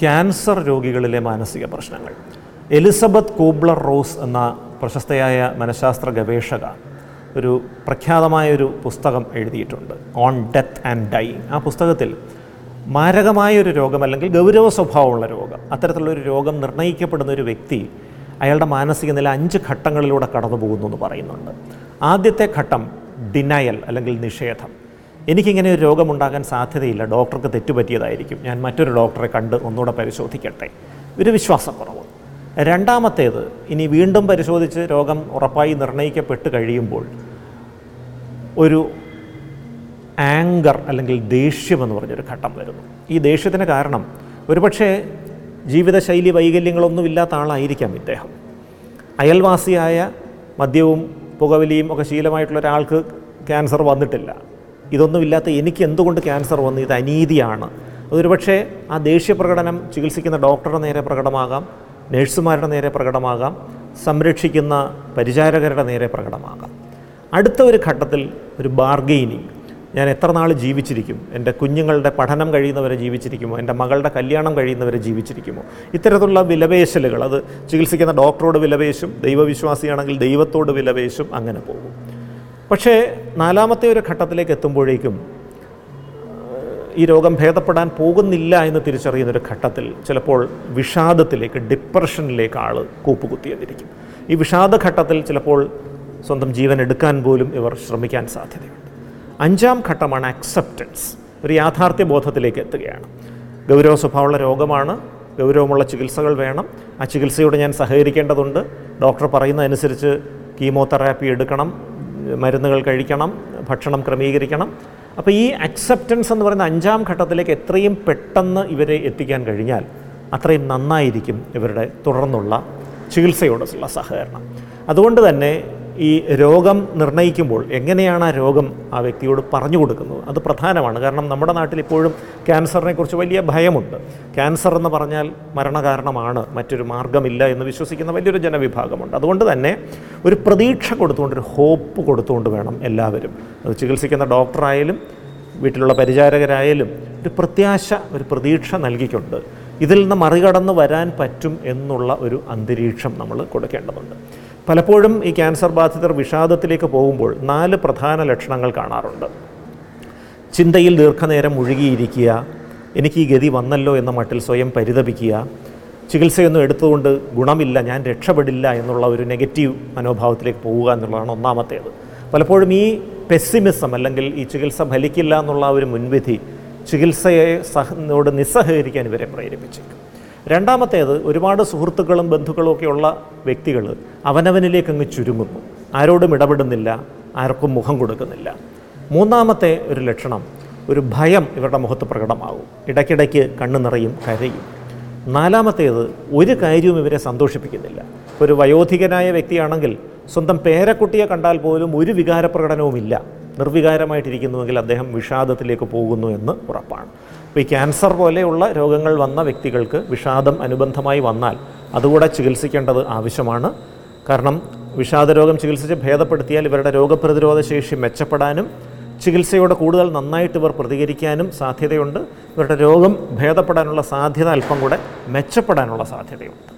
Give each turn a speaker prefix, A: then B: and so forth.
A: Cancer രോഗികളിലെ മാനസിക പ്രശ്നങ്ങൾ. Elizabeth കൂബ്ലർ rose എന്ന പ്രശസ്തയായ മനഃശാസ്ത്ര ഗവേഷക ഒരു പ്രഖ്യാതമായൊരു പുസ്തകം എഴുതിയിട്ടുണ്ട്. ഓൺ ഡെത്ത് ആൻഡ് ഡൈയിങ് ആ പുസ്തകത്തിൽ മാരകമായൊരു രോഗം അല്ലെങ്കിൽ ഗൗരവ സ്വഭാവമുള്ള രോഗം അത്തരത്തിലുള്ള ഒരു രോഗം നിർണയിക്കപ്പെടുന്ന ഒരു വ്യക്തി അയാളുടെ മാനസിക നില അഞ്ച് ഘട്ടങ്ങളിലൂടെ കടന്നു പോകുന്നു എന്ന് പറയുന്നുണ്ട്. ആദ്യത്തെ ഘട്ടം ഡിനയൽ അല്ലെങ്കിൽ നിഷേധം. എനിക്കിങ്ങനെ ഒരു രോഗമുണ്ടാകാൻ സാധ്യതയില്ല. ഡോക്ടർക്ക് തെറ്റുപറ്റിയതായിരിക്കും. ഞാൻ മറ്റൊരു ഡോക്ടറെ കണ്ട് ഒന്നുകൂടെ പരിശോധിക്കട്ടെ. ഒരു വിശ്വാസക്കുറവ്. രണ്ടാമത്തേത് ഇനി വീണ്ടും പരിശോധിച്ച് രോഗം ഉറപ്പായി നിർണയിക്കപ്പെട്ട് കഴിയുമ്പോൾ ഒരു ആങ്കർ അല്ലെങ്കിൽ ദേഷ്യം എന്ന് പറഞ്ഞൊരു ഘട്ടം വരുന്നു. ഈ ദേഷ്യത്തിന് കാരണം ഒരുപക്ഷെ ജീവിതശൈലി വൈകല്യങ്ങളൊന്നും ഇല്ലാത്ത ആളായിരിക്കാം ഇദ്ദേഹം. അയൽവാസിയായ മദ്യവും പുകവലിയും ഒക്കെ ശീലമായിട്ടുള്ള ഒരാൾക്ക് ക്യാൻസർ വന്നിട്ടില്ല. ഇതൊന്നുമില്ലാത്ത എനിക്ക് എന്തുകൊണ്ട് ക്യാൻസർ വന്നു? ഇത് അനീതിയാണ്. അതൊരുപക്ഷേ ആ ദേഷ്യ പ്രകടനം ചികിത്സിക്കുന്ന ഡോക്ടറുടെ നേരെ പ്രകടമാകാം നഴ്സുമാരുടെ നേരെ പ്രകടമാകാം സംരക്ഷിക്കുന്ന പരിചാരകരുടെ നേരെ പ്രകടമാകാം. അടുത്ത ഒരു ഘട്ടത്തിൽ ഒരു ബാർഗെയിനിങ്. ഞാൻ എത്ര നാൾ ജീവിച്ചിരിക്കും? എന്റെ കുഞ്ഞുങ്ങളുടെ പഠനം കഴിയുന്നവരെ ജീവിച്ചിരിക്കുമോ? എന്റെ മകളുടെ കല്യാണം കഴിയുന്നവരെ ജീവിച്ചിരിക്കുമോ? ഇത്തരത്തിലുള്ള വിലപേശലുകൾ അത് ചികിത്സിക്കുന്ന ഡോക്ടറോട് വിലപേശും ദൈവവിശ്വാസിയാണെങ്കിൽ ദൈവത്തോട് വിലപേശും അങ്ങനെ പോകും. പക്ഷേ നാലാമത്തെ ഒരു ഘട്ടത്തിലേക്ക് എത്തുമ്പോഴേക്കും ഈ രോഗം ഭേദപ്പെടാൻ പോകുന്നില്ല എന്ന് തിരിച്ചറിയുന്ന ഒരു ഘട്ടത്തിൽ ചിലപ്പോൾ വിഷാദത്തിലേക്ക് ഡിപ്രഷനിലേക്ക് ആൾ കൂപ്പുകുത്തിയെന്നിരിക്കും. ഈ വിഷാദഘട്ടത്തിൽ ചിലപ്പോൾ സ്വന്തം ജീവൻ എടുക്കാൻ പോലും ഇവർ ശ്രമിക്കാൻ സാധ്യതയുണ്ട്. അഞ്ചാം ഘട്ടമാണ് അക്സെപ്റ്റൻസ് ഒരു യാഥാർത്ഥ്യ ബോധത്തിലേക്ക് എത്തുകയാണ്. ഗൗരവ സ്വഭാവമുള്ള രോഗമാണ് ഗൗരവമുള്ള ചികിത്സകൾ വേണം. ആ ചികിത്സയോട് ഞാൻ സഹകരിക്കേണ്ടതുണ്ട്. ഡോക്ടർ പറയുന്നതനുസരിച്ച് കീമോതെറാപ്പി എടുക്കണം. മരുന്നുകൾ കഴിക്കണം ഭക്ഷണം ക്രമീകരിക്കണം. അപ്പോൾ ഈ അക്സെപ്റ്റൻസ് എന്ന് പറയുന്ന അഞ്ചാം ഘട്ടത്തിലേക്ക് എത്രയും പെട്ടെന്ന് ഇവരെ എത്തിക്കാൻ കഴിഞ്ഞാൽ അത്രയും നന്നായിരിക്കും ഇവരുടെ തുടർന്നുള്ള ചികിത്സയോടുള്ള സഹകരണം. അതുകൊണ്ട് തന്നെ ഈ രോഗം നിർണയിക്കുമ്പോൾ എങ്ങനെയാണ് ആ രോഗം ആ വ്യക്തിയോട് പറഞ്ഞു കൊടുക്കുന്നത്? അത് പ്രധാനമാണ്. കാരണം നമ്മുടെ നാട്ടിൽ ഇപ്പോഴും ക്യാൻസറിനെ കുറിച്ച് വലിയ ഭയമുണ്ട്. ക്യാൻസർ എന്ന് പറഞ്ഞാൽ മരണകാരണമാണ്. മറ്റൊരു മാർഗമില്ല എന്ന് വിശ്വസിക്കുന്ന വലിയൊരു ജനവിഭാഗമുണ്ട്. അതുകൊണ്ട് തന്നെ ഒരു പ്രതീക്ഷ കൊടുത്തുകൊണ്ട് ഒരു ഹോപ്പ് കൊടുത്തുകൊണ്ട് വേണം എല്ലാവരും. അത് ചികിത്സിക്കുന്ന ഡോക്ടറായാലും വീട്ടിലുള്ള പരിചാരകരായാലും ഒരു പ്രത്യാശ ഒരു പ്രതീക്ഷ നൽകിക്കൊണ്ട് ഇതിൽ നിന്ന് മറികടന്ന് വരാൻ പറ്റും എന്നുള്ള ഒരു അന്തരീക്ഷം നമ്മൾ കൊടുക്കേണ്ടതുണ്ട്. പലപ്പോഴും ഈ ക്യാൻസർ ബാധിതർ വിഷാദത്തിലേക്ക് പോകുമ്പോൾ നാല് പ്രധാന ലക്ഷണങ്ങൾ കാണാറുണ്ട്. ചിന്തയിൽ ദീർഘനേരം മുഴുകിയിരിക്കുക എനിക്ക് ഈ ഗതി വന്നല്ലോ എന്ന മട്ടിൽ സ്വയം പരിതപിക്കുക ചികിത്സയൊന്നും എടുത്തുകൊണ്ട് ഗുണമില്ല ഞാൻ രക്ഷപ്പെടില്ല എന്നുള്ള ഒരു നെഗറ്റീവ് മനോഭാവത്തിലേക്ക് പോവുക എന്നുള്ളതാണ് ഒന്നാമത്തേത്. പലപ്പോഴും ഈ പെസിമിസം അല്ലെങ്കിൽ ഈ ചികിത്സ ഫലിക്കില്ല എന്നുള്ള ഒരു മുൻവിധി ചികിത്സയെ സഹനോട് നിസ്സഹകരിക്കാൻ ഇവരെ പ്രേരിപ്പിച്ചേക്കും. രണ്ടാമത്തേത് ഒരുപാട് സുഹൃത്തുക്കളും ബന്ധുക്കളും ഉള്ള വ്യക്തികൾ അവനവനിലേക്ക് അങ്ങ് ചുരുങ്ങുന്നു. ആരോടും ഇടപെടുന്നില്ല ആർക്കും മുഖം കൊടുക്കുന്നില്ല. മൂന്നാമത്തെ ഒരു ലക്ഷണം ഒരു ഭയം ഇവരുടെ മുഖത്ത് പ്രകടമാകും. ഇടയ്ക്കിടയ്ക്ക് കണ്ണു നിറയും കരയും. നാലാമത്തേത് ഒരു കാര്യവും ഇവരെ സന്തോഷിപ്പിക്കുന്നില്ല. ഒരു വയോധികനായ വ്യക്തിയാണെങ്കിൽ സ്വന്തം പേരക്കുട്ടിയെ കണ്ടാൽ പോലും ഒരു വികാരപ്രകടനവുമില്ല. നിർവികാരമായിട്ടിരിക്കുന്നുവെങ്കിൽ അദ്ദേഹം വിഷാദത്തിലേക്ക് പോകുന്നു എന്ന് ഉറപ്പാണ്. അപ്പോൾ ഈ ക്യാൻസർ പോലെയുള്ള രോഗങ്ങൾ വന്ന വ്യക്തികൾക്ക് വിഷാദം അനുബന്ധമായി വന്നാൽ അതുകൂടെ ചികിത്സിക്കേണ്ടത് ആവശ്യമാണ്. കാരണം വിഷാദരോഗം ചികിത്സിച്ച് ഭേദപ്പെടുത്തിയാൽ ഇവരുടെ രോഗപ്രതിരോധ ശേഷി മെച്ചപ്പെടാനും ചികിത്സയോടെ കൂടുതൽ നന്നായിട്ട് ഇവർ പ്രതികരിക്കാനും സാധ്യതയുണ്ട്. ഇവരുടെ രോഗം ഭേദപ്പെടാനുള്ള സാധ്യത അല്പം കൂടെ മെച്ചപ്പെടാനുള്ള സാധ്യതയുണ്ട്.